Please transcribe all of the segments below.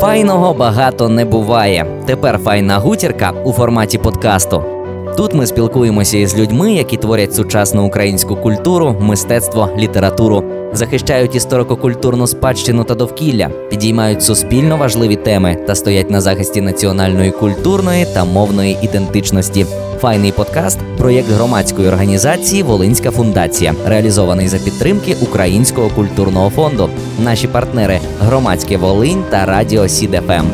Файного багато не буває. Тепер файна гутірка у форматі подкасту. Тут ми спілкуємося із людьми, які творять сучасну українську культуру, мистецтво, літературу, захищають історико-культурну спадщину та довкілля, підіймають суспільно важливі теми та стоять на захисті національної культурної та мовної ідентичності. Файний подкаст проєкт громадської організації Волинська фундація, реалізований за підтримки Українського культурного фонду. Наші партнери громадське Волинь та Радіо Сідефем.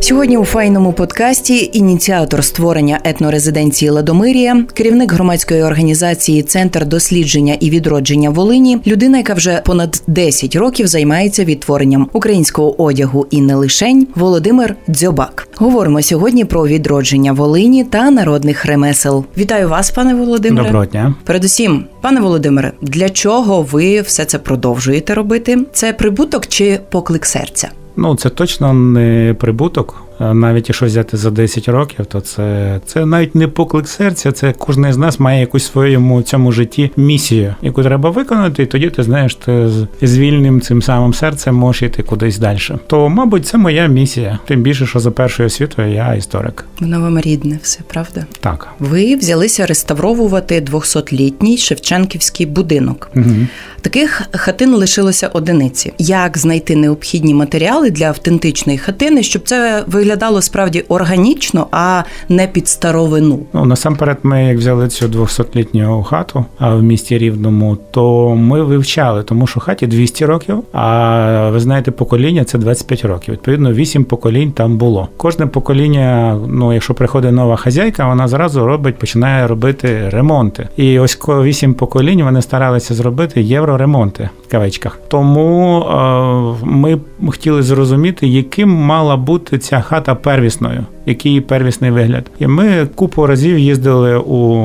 Сьогодні у файному подкасті ініціатор створення етнорезиденції Ладомирія, керівник громадської організації Центр дослідження і відродження Волині, людина, яка вже понад 10 років займається відтворенням українського одягу і не лишень Володимир Дзьобак. Говоримо сьогодні про відродження Волині та народних ремесел. Вітаю вас, пане Володимире. Доброго дня. Передусім, пане Володимире, для чого ви все це продовжуєте робити? Це прибуток чи поклик серця? Ну, це точно не прибуток. Навіть якщо взяти за 10 років, то це це навіть не поклик серця. Це кожен з нас має якусь своєму цьому житті місію, яку треба виконати, і тоді ти знаєш, ти з вільним цим самим серцем можеш йти кудись далі. То, мабуть, це моя місія. Тим більше, що за першою освітою я історик. Воно вам рідне, все правда? Так. Ви взялися реставровувати 200-літній Шевченківський будинок. Угу. Таких хатин лишилося одиниці. Як знайти необхідні матеріали для автентичної хатини, щоб це виглядало справді органічно, а не під старовину? Ну насамперед, ми як взяли цю 200-літню хату в місті Рівному, то ми вивчали, тому що хаті 200 років. А ви знаєте, покоління це 25 років. Відповідно, 8 поколінь там було. Кожне покоління, ну якщо приходить нова хазяйка, вона зразу робить, починає робити ремонти. І ось 8 поколінь вони старалися зробити євроремонти в кавичках. Тому е, ми хотіли зрозуміти, яким мала бути ця хата первісною, який її первісний вигляд. І ми купу разів їздили у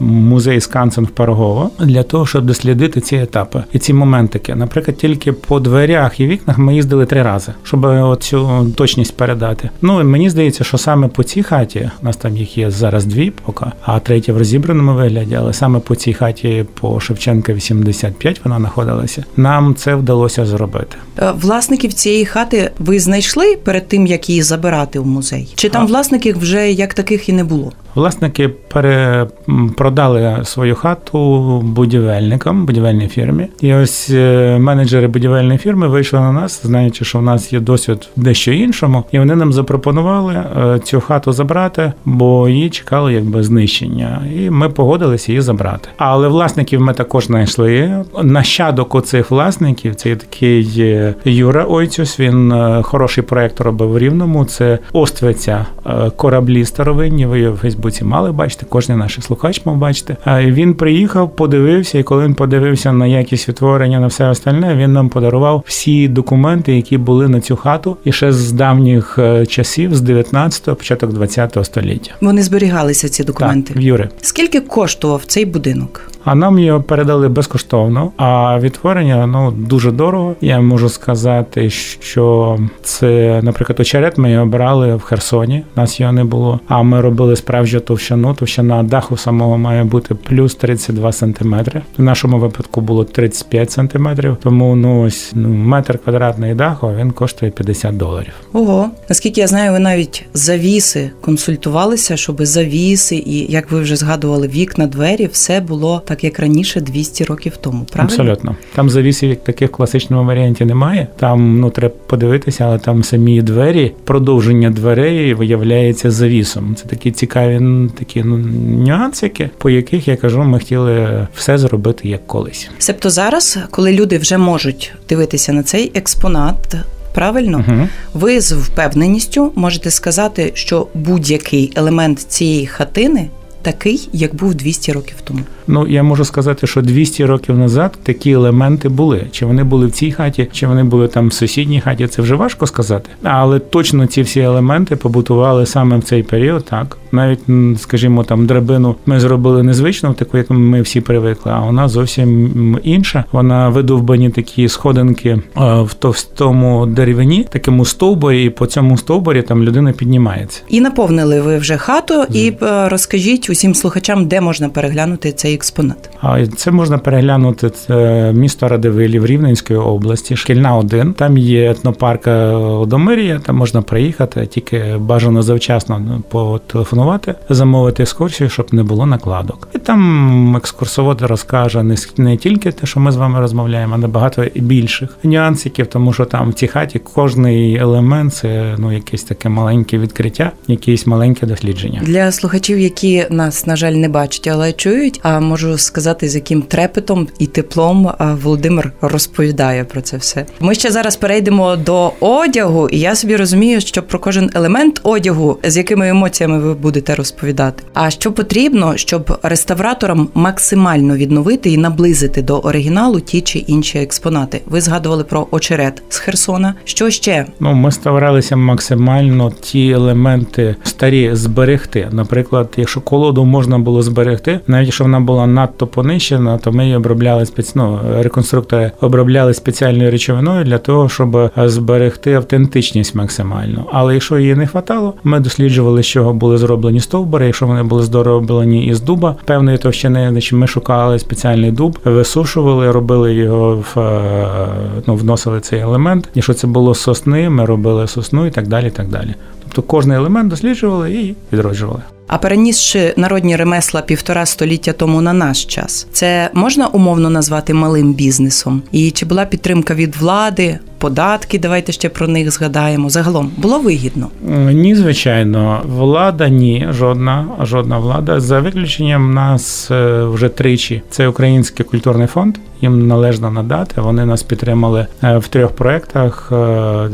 музей Скансен в Парогово для того, щоб дослідити ці етапи і ці моментики. Наприклад, тільки по дверях і вікнах ми їздили три рази, щоб цю точність передати. Ну і мені здається, що саме по цій хаті у нас там їх є зараз дві, поки, а третя в розібраному вигляді, але саме по цій хаті по Шевченка 85 вона знаходилася. Нам це вдалося зробити. Власників цієї хати ви знайшли перед тим, як її забирати в музей? Чи там а. власників вже як таких і не було? Власники перепродали свою хату будівельникам, будівельній фірмі. І ось е, менеджери будівельної фірми вийшли на нас, знаючи, що в нас є досвід дещо іншому, і вони нам запропонували е, цю хату забрати, бо її чекало якби знищення. І ми погодилися її забрати. Але власників ми також знайшли. Нащадок оцих власників це такий е, Юра Ойцюс. Він хороший проект робив в Рівному. Це Оствиця кораблі старовинні. Ви в Фейсбуці мали бачити, кожен наш слухач мав бачити. А він приїхав, подивився, і коли він подивився на якість відтворення на все остальне, він нам подарував всі документи, які були на цю хату, і ще з давніх е, часів, з 19-го, початок 20-го століття. Вони зберігалися ці документи. Так, в Юри. Скільки коштував цей будинок? А нам його передали безкоштовно. А відтворення ну дуже дорого. Я можу сказати, що це, наприклад, очерет ми його брали в Херсоні. Нас його не було. А ми робили справжню товщину. Товщина даху самого має бути плюс 32 сантиметри. В нашому випадку було 35 сантиметрів. Тому ну ось ну метр квадратний даху він коштує 50 доларів. Ого, наскільки я знаю, ви навіть завіси консультувалися, щоб завіси, і як ви вже згадували, вікна, двері, все було так як раніше 200 років тому. правильно? Абсолютно. Там завісів як таких в класичному варіанті немає. Там ну треба подивитися, але там самі двері, продовження дверей виявляється завісом. Це такі цікаві такі ну, нюансики, по яких я кажу, ми хотіли все зробити як колись. Себто зараз, коли люди вже можуть дивитися на цей експонат. Правильно, uh ви з впевненістю можете сказати, що будь-який елемент цієї хатини такий, як був 200 років тому. Ну я можу сказати, що 200 років назад такі елементи були. Чи вони були в цій хаті, чи вони були там в сусідній хаті, це вже важко сказати. Але точно ці всі елементи побутували саме в цей період. Так навіть скажімо, там драбину ми зробили незвично, таку як ми всі привикли. А вона зовсім інша. Вона видовбані такі сходинки в товстому деревині, такому стовбурі, і по цьому стовбурі там людина піднімається. І наповнили ви вже хату, і е, розкажіть усім слухачам, де можна переглянути цей цей експонат? А це можна переглянути це місто Радивилів Рівненської області, шкільна 1. Там є етнопарк Одомирія, там можна приїхати, тільки бажано завчасно ну, потелефонувати, замовити екскурсію, щоб не було накладок. І там екскурсовод розкаже не, не тільки те, що ми з вами розмовляємо, а набагато більших нюансиків, тому що там в цій хаті кожний елемент це ну якесь таке маленьке відкриття, якесь маленьке дослідження. Для слухачів, які нас на жаль не бачать, але чують. А можу сказати, з яким трепетом і теплом Володимир розповідає про це все. Ми ще зараз перейдемо до одягу, і я собі розумію, що про кожен елемент одягу, з якими емоціями ви будете розповідати. А що потрібно, щоб реставраторам максимально відновити і наблизити до оригіналу ті чи інші експонати? Ви згадували про очерет з Херсона. Що ще? Ну ми старалися максимально ті елементи старі зберегти. Наприклад, якщо колоду можна було зберегти, навіть якщо вона була надто понищена, то ми її обробляли спеціально, ну, реконструктори обробляли спеціальною речовиною для того, щоб зберегти автентичність максимально. Але якщо її не хватало, ми досліджували, з чого були зроблені стовбури. Якщо вони були зроблені із дуба, певної товщини, значить ми шукали спеціальний дуб, висушували, робили його в ну, вносили цей елемент. Якщо це було сосни, ми робили сосну і так далі. І так далі. Тобто кожний елемент досліджували і відроджували. А перенісши народні ремесла півтора століття тому на наш час, це можна умовно назвати малим бізнесом? І чи була підтримка від влади? Податки, давайте ще про них згадаємо. Загалом було вигідно? Ні, звичайно, влада ні, жодна, жодна влада. За виключенням нас е, вже тричі. Це Український культурний фонд. Їм належно надати. Вони нас підтримали е, в трьох проєктах. Е,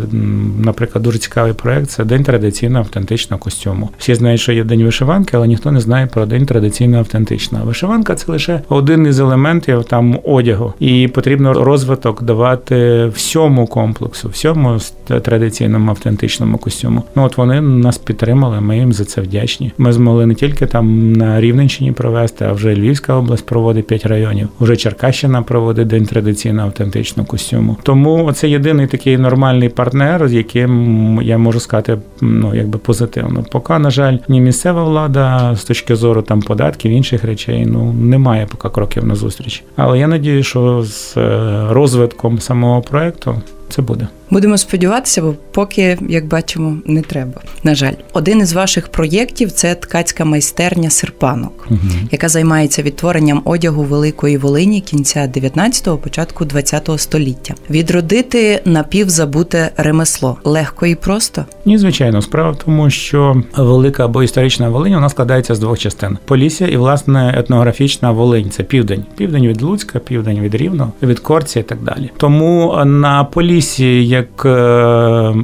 наприклад, дуже цікавий проєкт це День традиційного автентичного костюму. Всі знають, що є день вишиванки, але ніхто не знає про день традиційно автентичного. Вишиванка це лише один із елементів там одягу, і потрібно розвиток давати всьому комплексу, всьому традиційному автентичному костюму. Ну от вони нас підтримали. Ми їм за це вдячні. Ми змогли не тільки там на Рівненщині провести, а вже Львівська область проводить п'ять районів. Вже Черкащина проводить день традиційно автентичного костюму. Тому це єдиний такий нормальний партнер, з яким я можу сказати, ну якби позитивно. Поки на жаль, ні місцева влада з точки зору там податків інших речей, ну немає поки кроків на зустріч. Але я надію, що з е, розвитком самого проекту це буде. Будемо сподіватися, бо поки, як бачимо, не треба. На жаль, один із ваших проєктів це ткацька майстерня серпанок, угу. яка займається відтворенням одягу великої Волині кінця 19-го, початку 20-го століття. Відродити напівзабуте ремесло легко і просто. Ні, звичайно, справа в тому, що велика або історична Волинь вона складається з двох частин: Полісся і власне етнографічна Волинь. Це південь, південь від Луцька, південь від Рівного, від Корці і так далі. Тому на Полісі як е,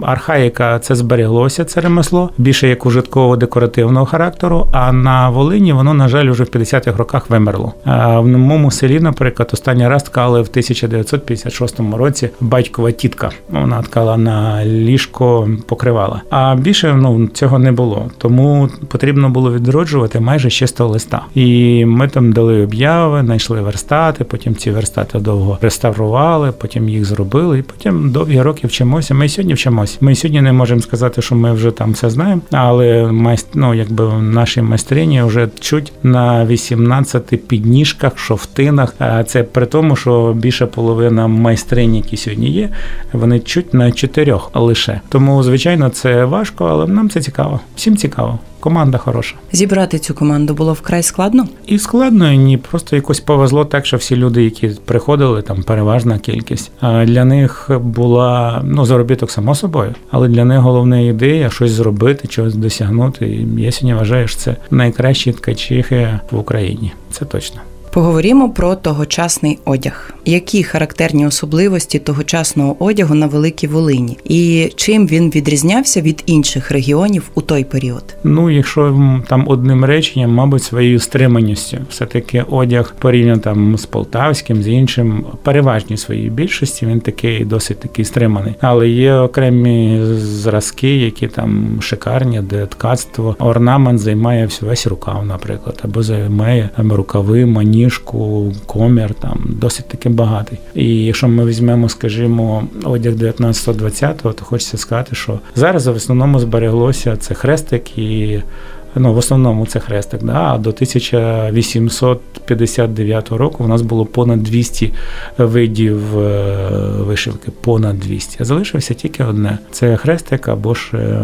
архаїка це збереглося, це ремесло, більше як ужитково декоративного характеру. А на Волині воно, на жаль, вже в 50-х роках вимерло. А в моєму селі, наприклад, останній раз ткали в 1956 році батькова тітка. Вона ткала на ліжко, покривала. А більше ну цього не було. Тому потрібно було відроджувати майже з чистого листа. І ми там дали обяви, знайшли верстати. Потім ці верстати довго реставрували, потім їх зробили, і потім довгі роки вчимося. Ми сьогодні вчимося. Ми сьогодні не можемо сказати, що ми вже там все знаємо, але ну, якби наші майстрині вже чуть на 18 підніжках, шовтинах. А це при тому, що більша половина майстринь, які сьогодні є, вони чуть на чотирьох лише. Тому, звичайно, це важко, але нам це цікаво. Всім цікаво команда хороша. Зібрати цю команду було вкрай складно? І складно, і ні. Просто якось повезло так, що всі люди, які приходили, там переважна кількість. А для них була ну заробіток само собою, але для них головна ідея щось зробити, щось досягнути. І я сьогодні вважаю, що це найкращі ткачихи в Україні. Це точно. Поговоримо про тогочасний одяг. Які характерні особливості тогочасного одягу на Великій Волині, і чим він відрізнявся від інших регіонів у той період? Ну, якщо там одним реченням, мабуть, своєю стриманістю, все таки одяг порівняно там з полтавським, з іншим, переважній своїй більшості він такий досить такий стриманий. Але є окремі зразки, які там шикарні, де ткацтво, орнамент займає весь рукав, наприклад, або займає там рукави, мані ніжку, комір там досить таки багатий. І якщо ми візьмемо, скажімо, одяг 19-20, то хочеться сказати, що зараз в основному збереглося це хрестик і Ну, в основному це хрестик. Да? А до 1859 року у нас було понад 200 видів е, вишивки. Понад 200. А залишився тільки одне: це хрестик або ж е,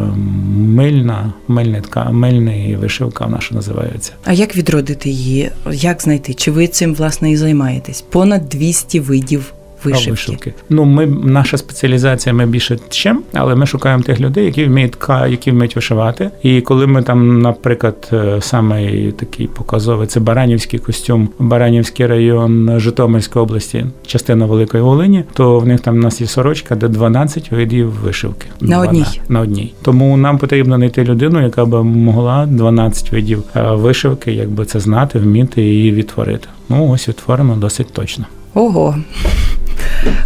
мильна, мильнитка, мильний вишивка наша називається. А як відродити її? Як знайти? Чи ви цим власне і займаєтесь? Понад 200 видів вишивки. Вишивки. Ну, ми наша спеціалізація, ми більше чим, але ми шукаємо тих людей, які вміють які вміють вишивати. І коли ми там, наприклад, е, саме такий показовий, це Баранівський костюм, Баранівський район Житомирської області, частина Великої Волині, то в них там у нас є сорочка, де 12 видів вишивки. На одній на одній. Тому нам потрібно знайти людину, яка би могла 12 видів е, вишивки, якби це знати, вміти і відтворити. Ну ось відтворено досить точно. Ого.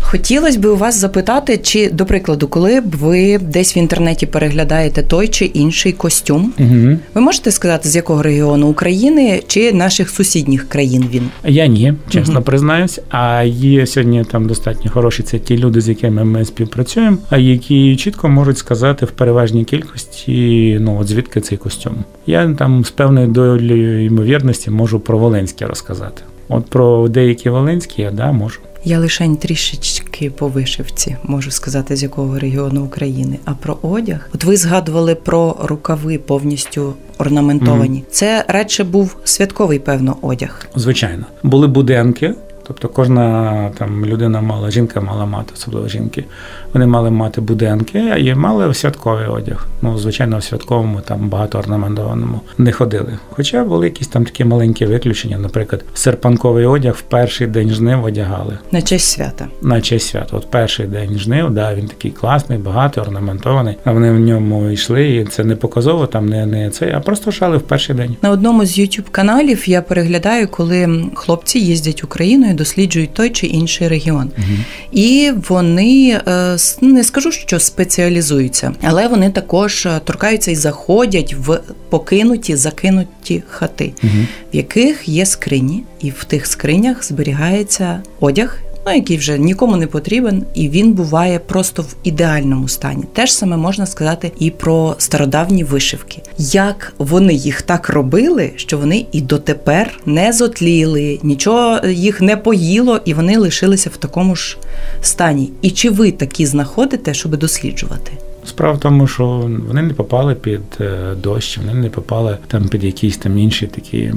Хотілося б у вас запитати, чи, до прикладу, коли б ви десь в інтернеті переглядаєте той чи інший костюм, угу. ви можете сказати, з якого регіону України чи наших сусідніх країн він? Я ні, чесно угу. признаюсь. А є сьогодні там достатньо хороші це ті люди, з якими ми співпрацюємо, а які чітко можуть сказати в переважній кількості, ну от звідки цей костюм. Я там з певною долею ймовірності можу про Волинське розказати. От про деякі Волинські я да можу. Я лишень трішечки по вишивці можу сказати, з якого регіону України. А про одяг, от ви згадували про рукави повністю орнаментовані. Mm-hmm. Це радше був святковий, певно, одяг. Звичайно, були буденки. Тобто кожна там людина мала, жінка мала мати, особливо жінки. Вони мали мати буденки і мали святковий одяг. Ну, звичайно, в святковому там багато орнаментованому не ходили. Хоча були якісь там такі маленькі виключення. Наприклад, серпанковий одяг в перший день жнив одягали. На честь свята. На честь свята. От перший день жнив, да, він такий класний, багатий, орнаментований. А вони в ньому йшли, і це не показово, там не не це, а просто шали в перший день. На одному з youtube каналів я переглядаю, коли хлопці їздять Україною, досліджують той чи інший регіон. Угу. І вони е, не скажу, що спеціалізуються, але вони також е, торкаються і заходять в покинуті, закинуті хати, угу. в яких є скрині, і в тих скринях зберігається одяг. Ну, який вже нікому не потрібен, і він буває просто в ідеальному стані. Теж саме можна сказати і про стародавні вишивки, як вони їх так робили, що вони і дотепер не зотліли, нічого їх не поїло, і вони лишилися в такому ж стані. І чи ви такі знаходите, щоб досліджувати? Справа в тому, що вони не попали під е, дощ, вони не попали там під якісь там інші такі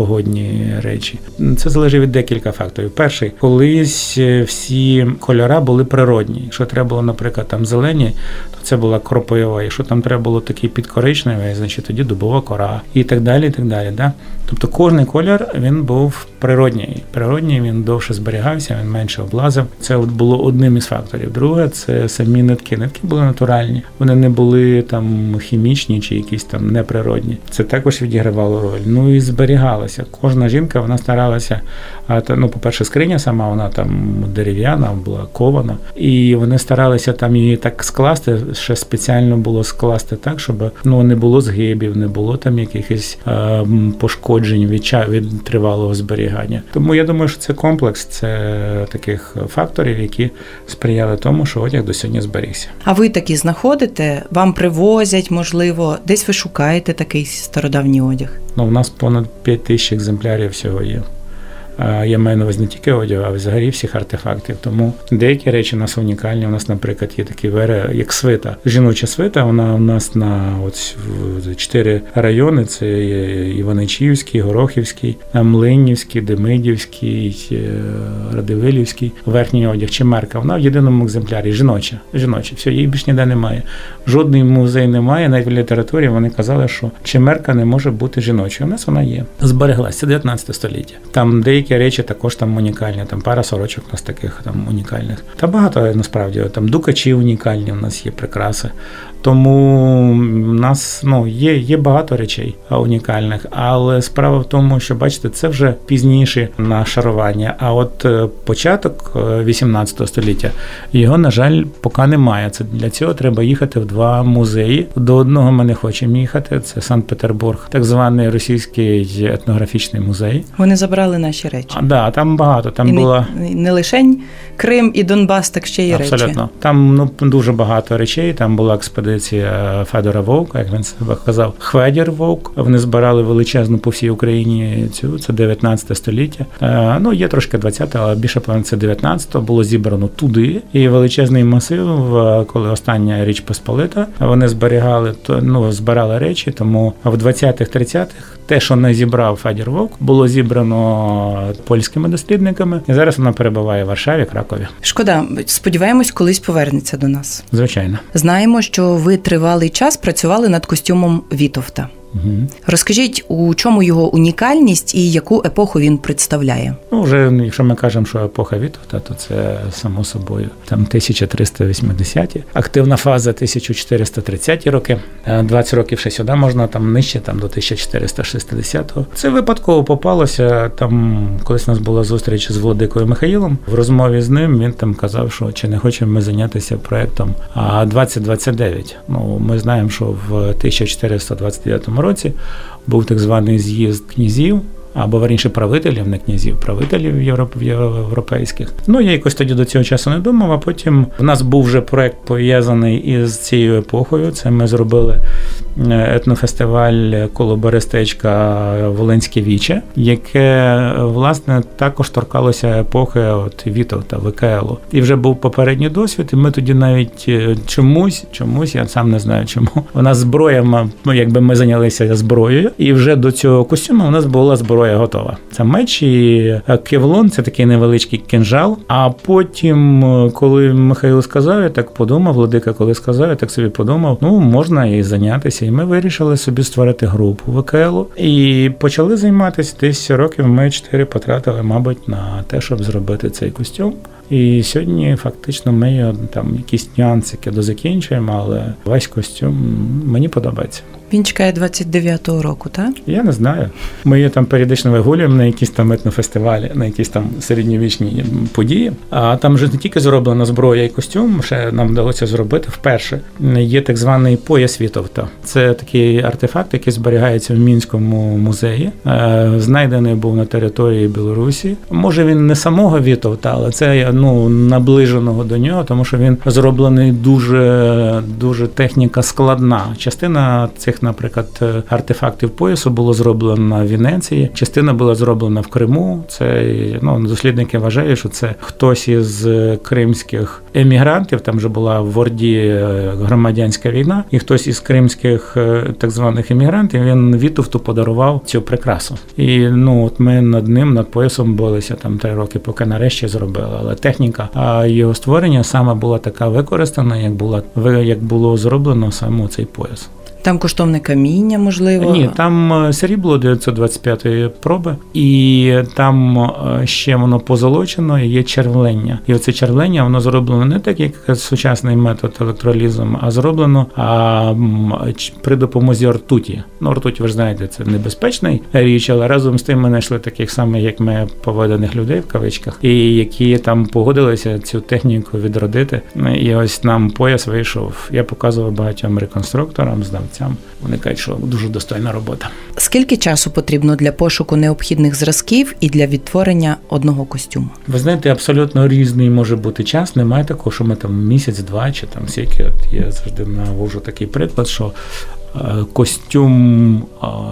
погодні речі. Це залежить від декілька факторів. Перший, колись е, всі кольори були природні. Якщо треба було, наприклад, там зелені, то це була кропива. Якщо там треба було такий підкоричневий, значить тоді дубова кора і так далі. і так далі. Да? Тобто кожний колір він був природній. Природній він довше зберігався, він менше облазив. Це було одним із факторів. Друге, це самі нитки. Нитки були натуральні, вони не були там хімічні чи якісь там неприродні. Це також відігравало роль. Ну і зберігалося. Кожна жінка вона старалася. Ну, по-перше, скриня сама вона там дерев'яна, була кована, і вони старалися там її так скласти. Ще спеціально було скласти так, щоб ну не було згибів, не було там якихось е, пошкоджень від від тривалого зберігання. Тому я думаю, що це комплекс це таких факторів, які сприяли тому, що одяг до сьогодні зберігся. А ви такі знаходите? Вам привозять, можливо, десь ви шукаєте такий стародавній одяг? Ну, у нас понад 5 тисяч екземплярів всього є. Я маю на увазі не тільки одягу, а взагалі всіх артефактів. Тому деякі речі у нас унікальні. У нас, наприклад, є такі вери, як свита. Жіноча свита, вона у нас на ось чотири райони: це Іваничівський, Горохівський, Млинівський, Демидівський, е, Радивилівський, верхній одяг, Чемерка. Вона в єдиному екземплярі. Жіноча. Жіноча. Все, її більш ніде немає. Жодний музей немає. Навіть в літературі вони казали, що Чемерка не може бути жіночою. У нас вона є. Збереглася 19 століття. Там деякі деякі речі також там унікальні. Там пара сорочок у нас таких там унікальних. Та багато насправді там дукачі унікальні. У нас є прикраси. Тому в нас ну, є є багато речей унікальних, але справа в тому, що бачите, це вже пізніше нашарування. А от е, початок 18 е, століття його, на жаль, поки немає. Це для цього треба їхати в два музеї. До одного ми не хочемо їхати. Це Санкт-Петербург, так званий російський етнографічний музей. Вони забрали наші речі. А, да, там багато. Там і була не, не лише Крим і Донбас, так ще й абсолютно. речі. Там ну дуже багато речей. Там була експедиція Федора Вовка, як він себе казав, Хведір Вовк. Вони збирали величезну по всій Україні цю це 19 століття. Е, ну є трошки 20 але більше певно, це 19 було зібрано туди. І величезний масив, коли остання річ Посполита, вони зберігали ну збирали речі. Тому в 20-х, 30-х те, що не зібрав Федір Вовк, було зібрано польськими дослідниками. І зараз вона перебуває в Варшаві, Кракові. Шкода, сподіваємось, колись повернеться до нас. Звичайно. Знаємо, що ви тривалий час працювали над костюмом Вітовта. Угу. Розкажіть, у чому його унікальність і яку епоху він представляє? Ну, вже якщо ми кажемо, що епоха Вітовта, то це само собою там 1380-ті. Активна фаза 1430-ті роки. 20 років ще сюди можна там нижче, там до 1460-го. Це випадково попалося. Там колись у нас була зустріч з Владикою Михаїлом. В розмові з ним він там казав, що чи не хочемо ми зайнятися проектом 2029. Ну ми знаємо, що в 1429 році був так званий з'їзд князів. Або верніше правителів, не князів, правителів європ, європейських. Ну я якось тоді до цього часу не думав. А потім в нас був вже проект пов'язаний із цією епохою. Це ми зробили етнофестиваль коло Берестечка Волинське віче, яке власне також торкалося епохи от Вітовта, ВКЛу. І вже був попередній досвід. І ми тоді навіть чомусь, чомусь, я сам не знаю чому. У нас зброя, ну якби ми зайнялися зброєю, і вже до цього костюму у нас була зброя готова. Це меч і кевлон, це такий невеличкий кинжал. А потім, коли Михайло сказав, я так подумав, Владика, коли сказав, я так собі подумав, ну можна і зайнятися. І ми вирішили собі створити групу ВКЛу і почали займатися десь років. Ми чотири потратили, мабуть, на те, щоб зробити цей костюм. І сьогодні фактично ми там якісь нюансики дозакінчуємо, але весь костюм мені подобається. Він чекає 29-го року, так? Я не знаю. Ми її там періодично вигулюємо на якісь там етнофестивалі, на якісь там середньовічні події. А там вже не тільки зроблена зброя і костюм, ще нам вдалося зробити вперше. Є так званий пояс Вітовта. Це такий артефакт, який зберігається в мінському музеї. Знайдений був на території Білорусі. Може він не самого Вітовта, але це ну наближеного до нього, тому що він зроблений дуже дуже техніка складна. Частина цих, наприклад, артефактів поясу було зроблено в Венеції, частина була зроблена в Криму. Це ну дослідники вважають, що це хтось із кримських емігрантів. Там вже була в Орді громадянська війна, і хтось із кримських так званих емігрантів він Вітовту подарував цю прикрасу. І ну от ми над ним, над поясом билися там три роки, поки нарешті зробили. Але техніка а його створення саме була така використана, як була як було зроблено саме цей пояс. Там коштовне каміння, можливо. Ні, там срібло 925-ї проби, і там ще воно позолочено, і є червлення. І оце червлення воно зроблено не так, як сучасний метод електролізом, а зроблено а, при допомозі ртуті. Ну, ртуть, ви ж знаєте, це небезпечний річ, але разом з тим ми знайшли таких самих, як ми, поведених людей в кавичках, і які там погодилися цю техніку відродити. І ось нам пояс вийшов. Я показував багатьом реконструкторам, знав знавцям. Вони кажуть, що дуже достойна робота. Скільки часу потрібно для пошуку необхідних зразків і для відтворення одного костюму? Ви знаєте, абсолютно різний може бути час. Немає такого, що ми там місяць-два чи там скільки. От я завжди навожу такий приклад, що Костюм,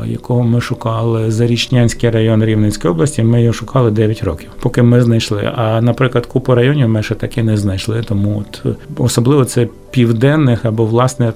якого ми шукали Зарічнянський район Рівненської області, ми його шукали 9 років, поки ми знайшли. А наприклад, купу районів ми ще таки не знайшли. Тому от особливо це південних або власне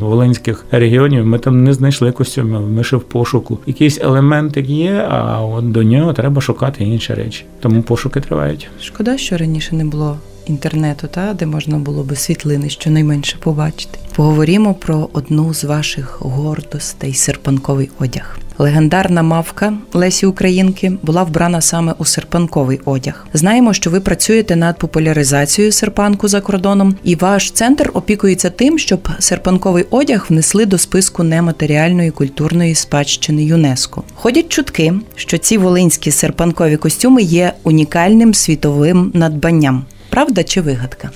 волинських регіонів. Ми там не знайшли костюмів. Ми ще в пошуку. Якийсь елементик є, а от до нього треба шукати інші речі. Тому пошуки тривають. Шкода, що раніше не було інтернету, та де можна було би світлини щонайменше побачити. Поговоримо про одну з ваших гордостей серпанковий одяг. Легендарна мавка Лесі Українки була вбрана саме у серпанковий одяг. Знаємо, що ви працюєте над популяризацією серпанку за кордоном, і ваш центр опікується тим, щоб серпанковий одяг внесли до списку нематеріальної культурної спадщини ЮНЕСКО. Ходять чутки, що ці волинські серпанкові костюми є унікальним світовим надбанням. Правда чи вигадка?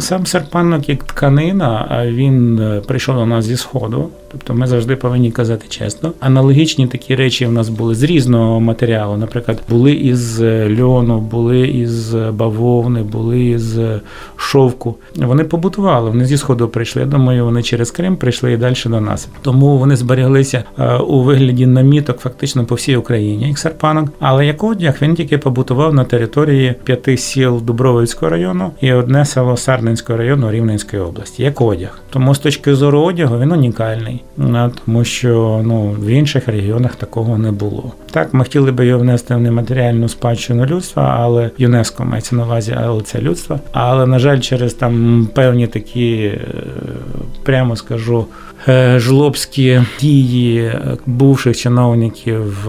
Сам серпанок як тканина, він прийшов до нас зі сходу. Тобто ми завжди повинні казати чесно. Аналогічні такі речі в нас були з різного матеріалу. Наприклад, були із льону, були із бавовни, були із шовку. Вони побутували. Вони зі сходу прийшли. Я думаю, вони через Крим прийшли і далі до нас. Тому вони зберіглися е, у вигляді наміток фактично по всій Україні, як серпанок. Але як одяг він тільки побутував на території п'яти сіл Дубровицького району і одне село Сарненського району Рівненської області. Як одяг. Тому з точки зору одягу він унікальний, е, тому що ну в інших регіонах такого не було. Так, ми хотіли би його внести в нематеріальну спадщину людства, але ЮНЕСКО мається на увазі, але це людство. Але на жаль, через там певні такі, е, прямо скажу, е, жлобські дії бувших чиновників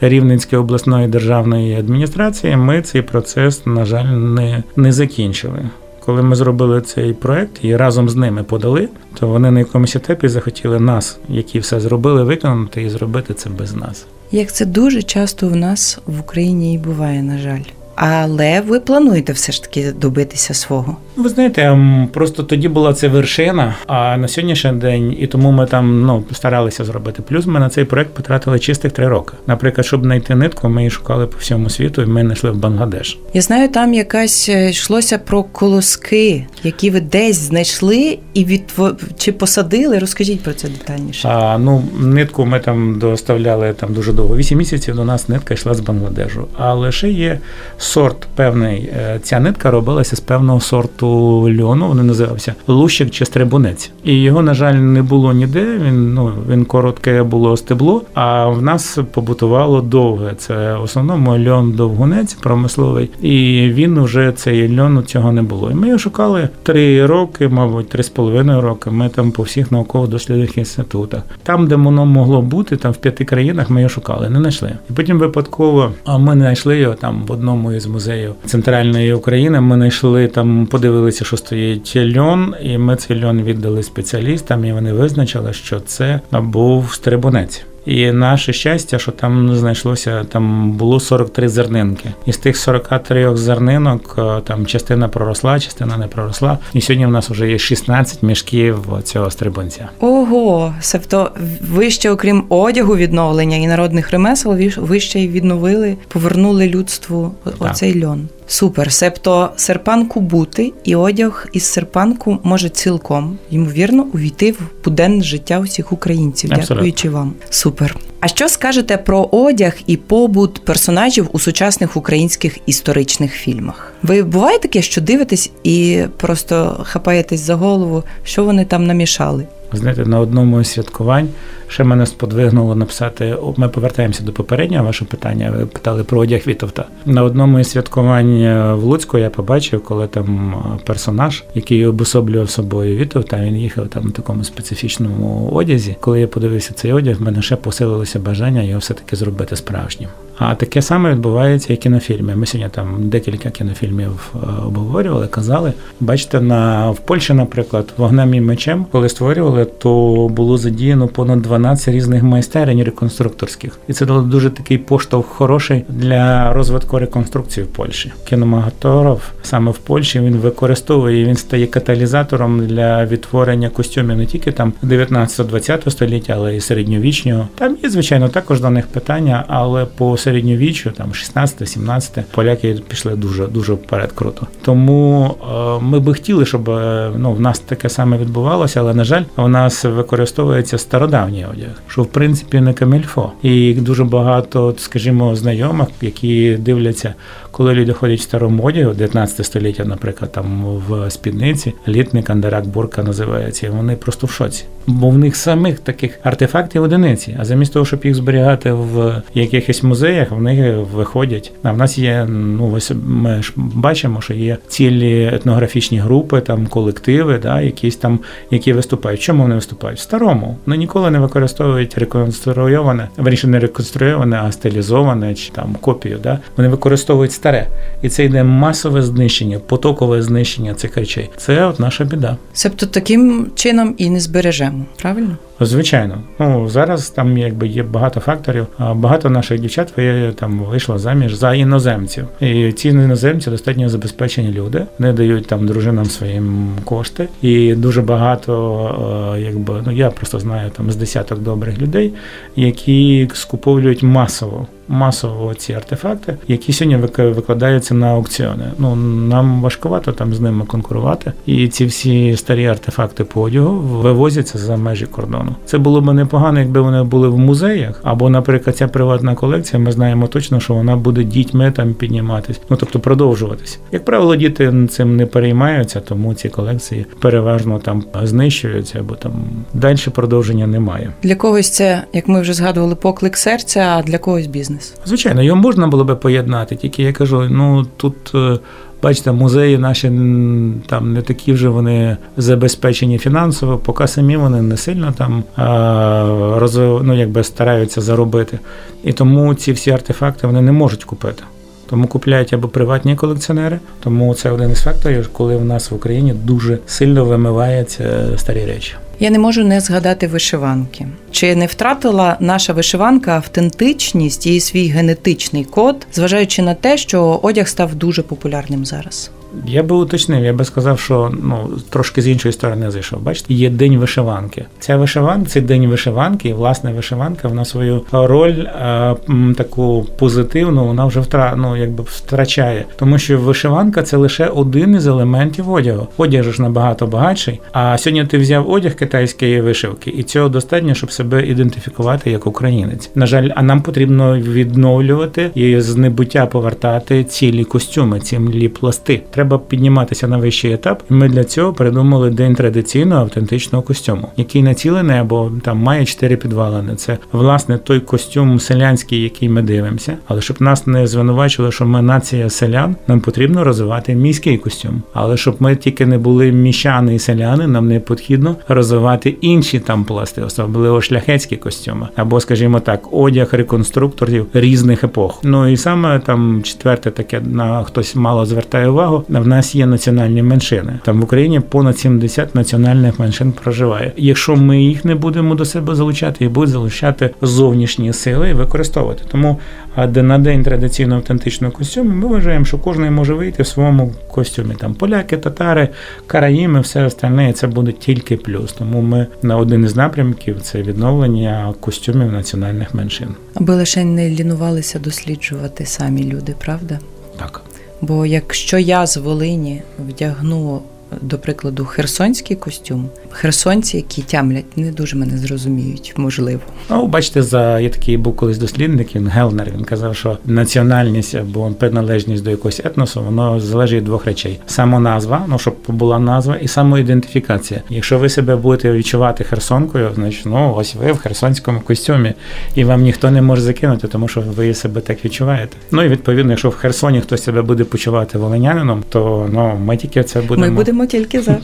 Рівненської обласної державної адміністрації, ми цей процес, на жаль, не, не закінчили. Коли ми зробили цей проект і разом з ними подали, то вони на якомусь етапі захотіли нас, які все зробили, виконати і зробити це без нас. Як це дуже часто в нас в Україні і буває, на жаль. Але ви плануєте все ж таки добитися свого? Ви знаєте, просто тоді була це вершина, а на сьогоднішній день, і тому ми там ну старалися зробити. Плюс ми на цей проект потратили чистих три роки. Наприклад, щоб знайти нитку, ми її шукали по всьому світу, і ми знайшли в Бангладеш. Я знаю, там якась е, йшлося про колоски, які ви десь знайшли і відтво... чи посадили. Розкажіть про це детальніше. А ну нитку ми там доставляли там дуже довго. Вісім місяців до нас нитка йшла з Бангладежу. Але ще є сорт певний. Е, ця нитка робилася з певного сорту льону. Він називався Лущик чи Стрибунець. І його, на жаль, не було ніде. Він ну він коротке було стебло. А в нас побутувало довге. Це в основному льон довгунець промисловий, і він уже цей льон цього не було. І ми його шукали три роки, мабуть, три з половиною роки. Ми там по всіх науково-дослідних інститутах. Там, де воно могло бути, там в п'яти країнах ми його шукали, не знайшли. І потім випадково ми знайшли його там в одному із музеїв центральної України. Ми знайшли там, подивилися, що стоїть льон, і ми цей льон віддали спеціалістам, і вони визначили, що це був стрибунець. І наше щастя, що там знайшлося, там було 43 зернинки. Із тих 43 зернинок е, там частина проросла, частина не проросла. І сьогодні в нас вже є 16 мішків цього стрибунця. Ого, себто ви ще, окрім одягу відновлення і народних ремесел, ви ще й відновили, повернули людству оцей льон. Супер. Себто серпанку бути і одяг із серпанку може цілком ймовірно увійти в буденне життя усіх українців. Абсолютно. Дякуючи вам. Супер. А що скажете про одяг і побут персонажів у сучасних українських історичних фільмах? Ви буває таке, що дивитесь і просто хапаєтесь за голову, що вони там намішали? Знаєте, на одному із святкувань ще мене сподвигнуло написати. Ми повертаємося до попереднього вашого питання. Ви питали про одяг Вітовта. На одному із святкувань в Луцьку я побачив, коли там персонаж, який обособлював собою Вітовта, він їхав там в такому специфічному одязі. Коли я подивився цей одяг, в мене ще посилилося бажання його все таки зробити справжнім. А таке саме відбувається і в кінофільмі. Ми сьогодні там декілька кінофільмів е, обговорювали, казали. Бачите, на в Польщі, наприклад, вогнем і мечем, коли створювали, то було задіяно понад 12 різних майстерень реконструкторських, і це дало дуже такий поштовх хороший для розвитку реконструкції в Польщі. Кінематограф саме в Польщі він використовує він стає каталізатором для відтворення костюмів не тільки там 19-20 століття, але й середньовічнього. Там є звичайно також до них питання, але по середньовіччю, там 16-17, поляки пішли дуже дуже вперед круто. Тому е, ми би хотіли, щоб е, ну в нас таке саме відбувалося, але на жаль, у нас використовується стародавній одяг, що в принципі не камільфо. І дуже багато, скажімо, знайомих, які дивляться, коли люди ходять в старому одягу, 19 століття, наприклад, там в спідниці, літний кандерак бурка називається, і вони просто в шоці. Бо в них самих таких артефактів одиниці, а замість того, щоб їх зберігати в якихось музеях музеях вони виходять. А в нас є, ну ось ми ж бачимо, що є цілі етнографічні групи, там колективи, да, якісь там, які виступають. Чому вони виступають? В старому. Вони ніколи не використовують реконструйоване, верніше не реконструйоване, а стилізоване чи там копію. Да? Вони використовують старе. І це йде масове знищення, потокове знищення цих речей. Це от наша біда. Себто таким чином і не збережемо, правильно? Звичайно, ну зараз там якби є багато факторів. Багато наших дівчат там вийшло заміж за іноземців, і ці іноземці достатньо забезпечені люди, не дають там дружинам своїм кошти, і дуже багато, якби ну я просто знаю там з десяток добрих людей, які скуповують масово масово ці артефакти, які сьогодні викладаються на аукціони. Ну нам важкувато там з ними конкурувати, і ці всі старі артефакти по одягу вивозяться за межі кордону. Це було б непогано, якби вони були в музеях, або, наприклад, ця приватна колекція. Ми знаємо точно, що вона буде дітьми там підніматись, ну тобто продовжуватись. Як правило, діти цим не переймаються, тому ці колекції переважно там знищуються, або там далі продовження немає. Для когось це, як ми вже згадували, поклик серця, а для когось бізнес бізнес. Звичайно, його можна було би поєднати, тільки я кажу, ну тут. Е, бачите, музеї наші там не такі вже вони забезпечені фінансово, поки самі вони не сильно там розвив, ну, якби стараються заробити. І тому ці всі артефакти вони не можуть купити. Тому купляють або приватні колекціонери. Тому це один із факторів, коли в нас в Україні дуже сильно вимиваються старі речі. Я не можу не згадати вишиванки. Чи не втратила наша вишиванка автентичність і свій генетичний код, зважаючи на те, що одяг став дуже популярним зараз? Я би уточнив, я би сказав, що ну трошки з іншої сторони зайшов. Бачите, є день вишиванки. Ця вишиванка, це день вишиванки, і власне вишиванка вона свою роль а, е, таку позитивну, вона вже втра, ну, якби втрачає, тому що вишиванка це лише один із елементів одягу. Одяг ж набагато багатший. А сьогодні ти взяв одяг китайської вишивки, і цього достатньо, щоб себе ідентифікувати як українець. На жаль, а нам потрібно відновлювати і з небуття повертати цілі костюми, цілі пласти. Треба треба підніматися на вищий етап. Ми для цього придумали день традиційного автентичного костюму, який націлений або там має чотири підвалини. Це власне той костюм селянський, який ми дивимося. Але щоб нас не звинувачили, що ми нація селян, нам потрібно розвивати міський костюм. Але щоб ми тільки не були міщани і селяни, нам необхідно розвивати інші там пласти, особливо шляхетські костюми, або, скажімо так, одяг реконструкторів різних епох. Ну і саме там четверте, таке на хтось мало звертає увагу в нас є національні меншини. Там в Україні понад 70 національних меншин проживає. Якщо ми їх не будемо до себе залучати, і будуть залучати зовнішні сили і використовувати. Тому де на день традиційно автентичного костюму ми вважаємо, що кожен може вийти в своєму костюмі. Там поляки, татари, караїми, все остальне це буде тільки плюс. Тому ми на один із напрямків це відновлення костюмів національних меншин. Аби лише не лінувалися досліджувати самі люди, правда? Так. Бо якщо я з Волині вдягну до прикладу, херсонський костюм. Херсонці, які тямлять, не дуже мене зрозуміють, можливо. Ну, бачите, за є такий був колись дослідник, він Гелнер. Він казав, що національність або приналежність до якогось етносу, воно залежить від двох речей: самоназва, ну щоб була назва, і самоідентифікація. Якщо ви себе будете відчувати херсонкою, значить ну ось ви в херсонському костюмі, і вам ніхто не може закинути, тому що ви себе так відчуваєте. Ну і відповідно, якщо в Херсоні хтось себе буде почувати волинянином, то ну ми тільки це будемо. Ми будемо будемо тільки за.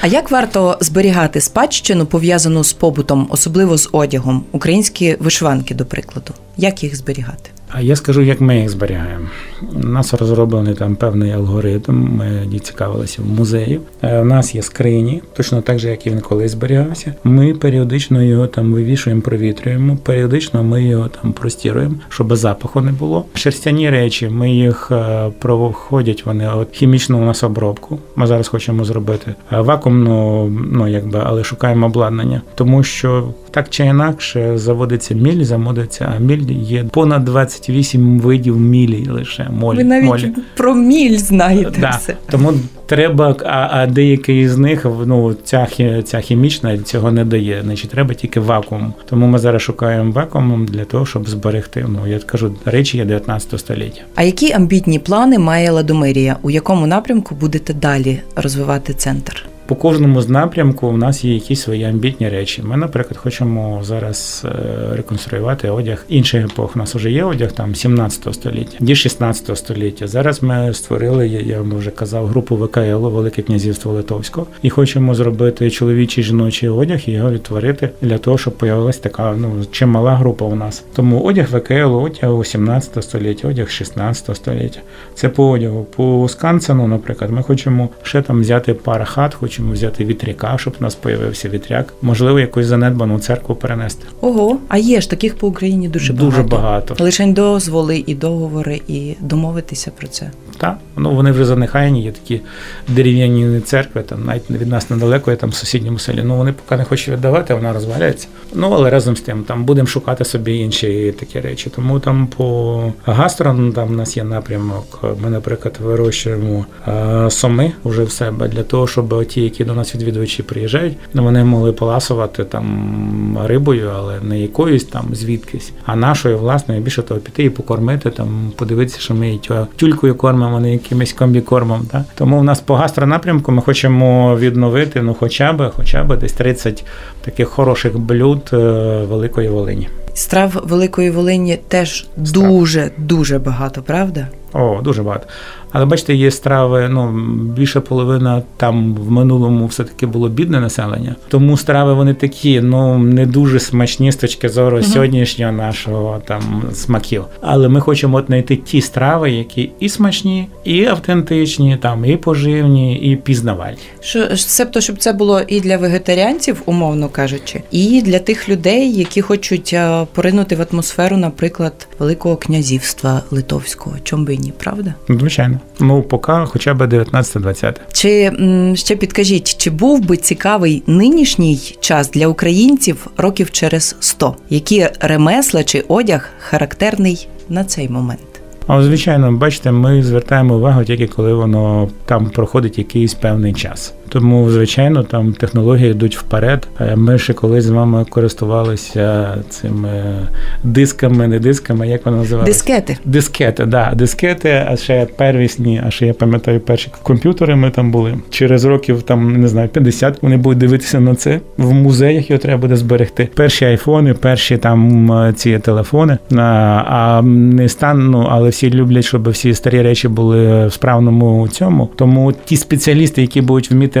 А як варто зберігати спадщину пов'язану з побутом, особливо з одягом, українські вишиванки, до прикладу? Як їх зберігати? А я скажу, як ми їх зберігаємо. У нас розроблений там певний алгоритм. Ми цікавилися в музеї. Е, у нас є скрині, точно так же, як і він колись зберігався. Ми періодично його там вивішуємо, провітрюємо. Періодично ми його там простіруємо, щоб запаху не було. Шерстяні речі, ми їх е, проходять. Вони от хімічну у нас обробку. Ми зараз хочемо зробити е, вакуумну, ну якби, але шукаємо обладнання, тому що так чи інакше заводиться міль, заводиться, а міль є понад 28 видів мілі лише молі. Ви навіть молі. про міль знаєте. Да. все. Тому треба, а а деякі з них ну ця ця хімічна цього не дає. Значить, треба тільки вакуум. Тому ми зараз шукаємо вакуум для того, щоб зберегти. Ну я кажу, речі є 19 століття. А які амбітні плани має Ладомирія? У якому напрямку будете далі розвивати центр? По кожному з напрямку у нас є якісь свої амбітні речі. Ми, наприклад, хочемо зараз е, реконструювати одяг інших епох. У нас вже є одяг там 17 століття, є 16 століття. Зараз ми створили, я вам вже казав, групу ВКЛ Велике Князівство Литовського, і хочемо зробити чоловічий жіночий одяг і його відтворити для того, щоб появилася така ну чимала група у нас. Тому одяг ВКЛ, одяг 17 століття, одяг 16 століття. Це по одягу. По сканцену, наприклад, ми хочемо ще там взяти парахат, хочемо хочемо взяти вітряка, щоб у нас появився вітряк. Можливо, якусь занедбану церкву перенести. Ого, а є ж таких по Україні дуже багато. Дуже багато. Лишень дозволи і договори, і домовитися про це. Так, ну вони вже занехайні, є такі дерев'яні церкви, там навіть від нас недалеко, я там в сусідньому селі. Ну вони поки не хочуть віддавати, вона розваляється. Ну але разом з тим там будемо шукати собі інші такі речі. Тому там по гастро ну, там у нас є напрямок. Ми, наприклад, вирощуємо е, соми вже в себе для того, щоб ті, які до нас відвідувачі приїжджають, вони могли поласувати там рибою, але не якоюсь там звідкись, а нашою власною більше того піти і покормити там, подивитися, що ми її тюлькою кормимо, не якимось комбікормом. Так? Тому в нас по гастронапрямку ми хочемо відновити ну хоча б, хоча б десь 30 таких хороших блюд е, великої Волині. Страв Великої Волині теж Страв. дуже дуже багато, правда? О, дуже багато. Але бачите, є страви, ну більше половина там в минулому все-таки було бідне населення. Тому страви вони такі, ну не дуже смачні з точки зору uh сьогоднішнього нашого там смаків. Але ми хочемо от знайти ті страви, які і смачні, і автентичні, там і поживні, і пізнавальні. Що себто, щоб це було і для вегетаріанців, умовно кажучи, і для тих людей, які хочуть поринути в атмосферу, наприклад, Великого князівства Литовського. Чом би ні, правда? Звичайно. Ну, поки хоча б 19-20. Чи ще підкажіть, чи був би цікавий нинішній час для українців років через 100? Які ремесла чи одяг характерний на цей момент? А звичайно, бачите, ми звертаємо увагу тільки коли воно там проходить якийсь певний час. Тому, звичайно, там технології йдуть вперед. Е, ми ще колись з вами користувалися цими дисками, не дисками, як вони називаються? Дискети. Дискети, да, дискети, а ще первісні, а ще я пам'ятаю, перші комп'ютери ми там були. Через років там не знаю, 50 вони будуть дивитися на це в музеях. Його треба буде зберегти. Перші айфони, перші там е, ці телефони. А не стан, ну але всі люблять, щоб всі старі речі були в справному цьому. Тому ті спеціалісти, які будуть вміти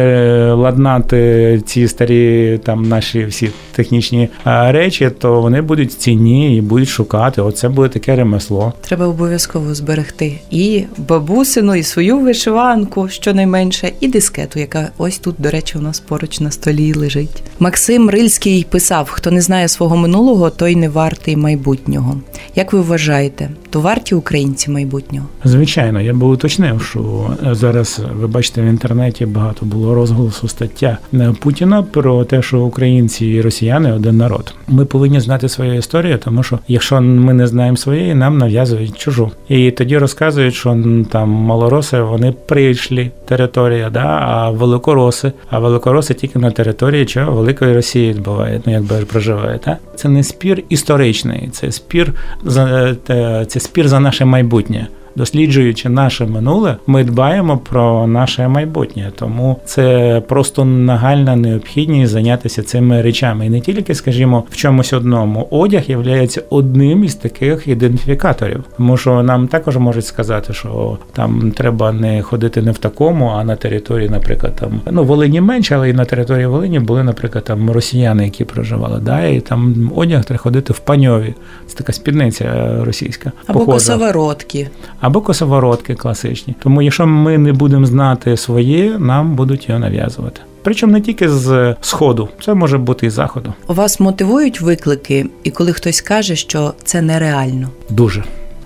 ладнати ці старі там наші всі технічні речі, то вони будуть цінні і будуть шукати. Оце буде таке ремесло. Треба обов'язково зберегти і бабусину, і свою вишиванку, щонайменше, і дискету, яка ось тут, до речі, у нас поруч на столі лежить. Максим Рильський писав: хто не знає свого минулого, той не вартий майбутнього. Як ви вважаєте, то варті українці майбутнього? Звичайно, я би уточнив, що зараз ви бачите в інтернеті багато було розголосу стаття Путіна про те, що українці і росіяни один народ. Ми повинні знати свою історію, тому що якщо ми не знаємо своєї, нам нав'язують чужу. І тоді розказують, що там малороси вони прийшли територія, да, а великороси, а великороси тільки на території чого великої Росії відбувають, ну якби проживають. Да? Це не спір історичний, це спір за е, це спір за наше майбутнє досліджуючи наше минуле, ми дбаємо про наше майбутнє. Тому це просто нагальна необхідність зайнятися цими речами. І не тільки, скажімо, в чомусь одному одяг є одним із таких ідентифікаторів, тому що нам також можуть сказати, що там треба не ходити не в такому, а на території, наприклад, там ну Волині менше, але і на території Волині були, наприклад, там росіяни, які проживали. Да, і там одяг треба ходити в паньові. Це така спідниця російська. Або косоворотки або косоворотки класичні. Тому, якщо ми не будемо знати своє, нам будуть його нав'язувати. Причому не тільки з сходу, це може бути і з заходу. У вас мотивують виклики, і коли хтось каже, що це нереально, дуже.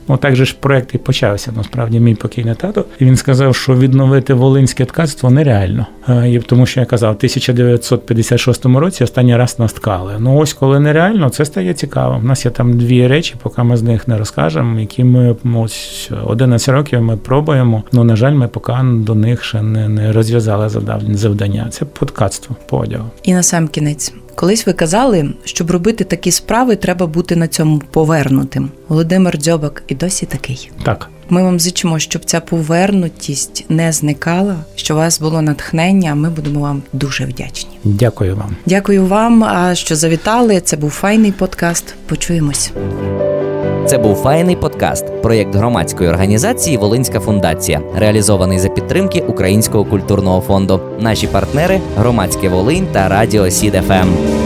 Ну, так же ж проект і почався. Насправді, мій покійний тато. І він сказав, що відновити волинське ткацтво нереально. І тому що я казав, в 1956 році останній раз нас ткали. Ну ось коли нереально, це стає цікаво. У нас є там дві речі, поки ми з них не розкажемо, які ми ось 11 років ми пробуємо. Ну на жаль, ми поки до них ще не, не розв'язали завдання. Це по ткацтву, по одягу. І на сам кінець. Колись ви казали, щоб робити такі справи, треба бути на цьому повернутим. Володимир Дзьобак і досі такий. Так. Ми вам зичимо, щоб ця повернутість не зникала, що у вас було натхнення. Ми будемо вам дуже вдячні. Дякую вам. Дякую вам, що завітали. Це був файний подкаст. Почуємось. Це був файний подкаст, проєкт громадської організації Волинська фундація, реалізований за підтримки Українського культурного фонду. Наші партнери громадське Волинь та Радіо Сід ФМ.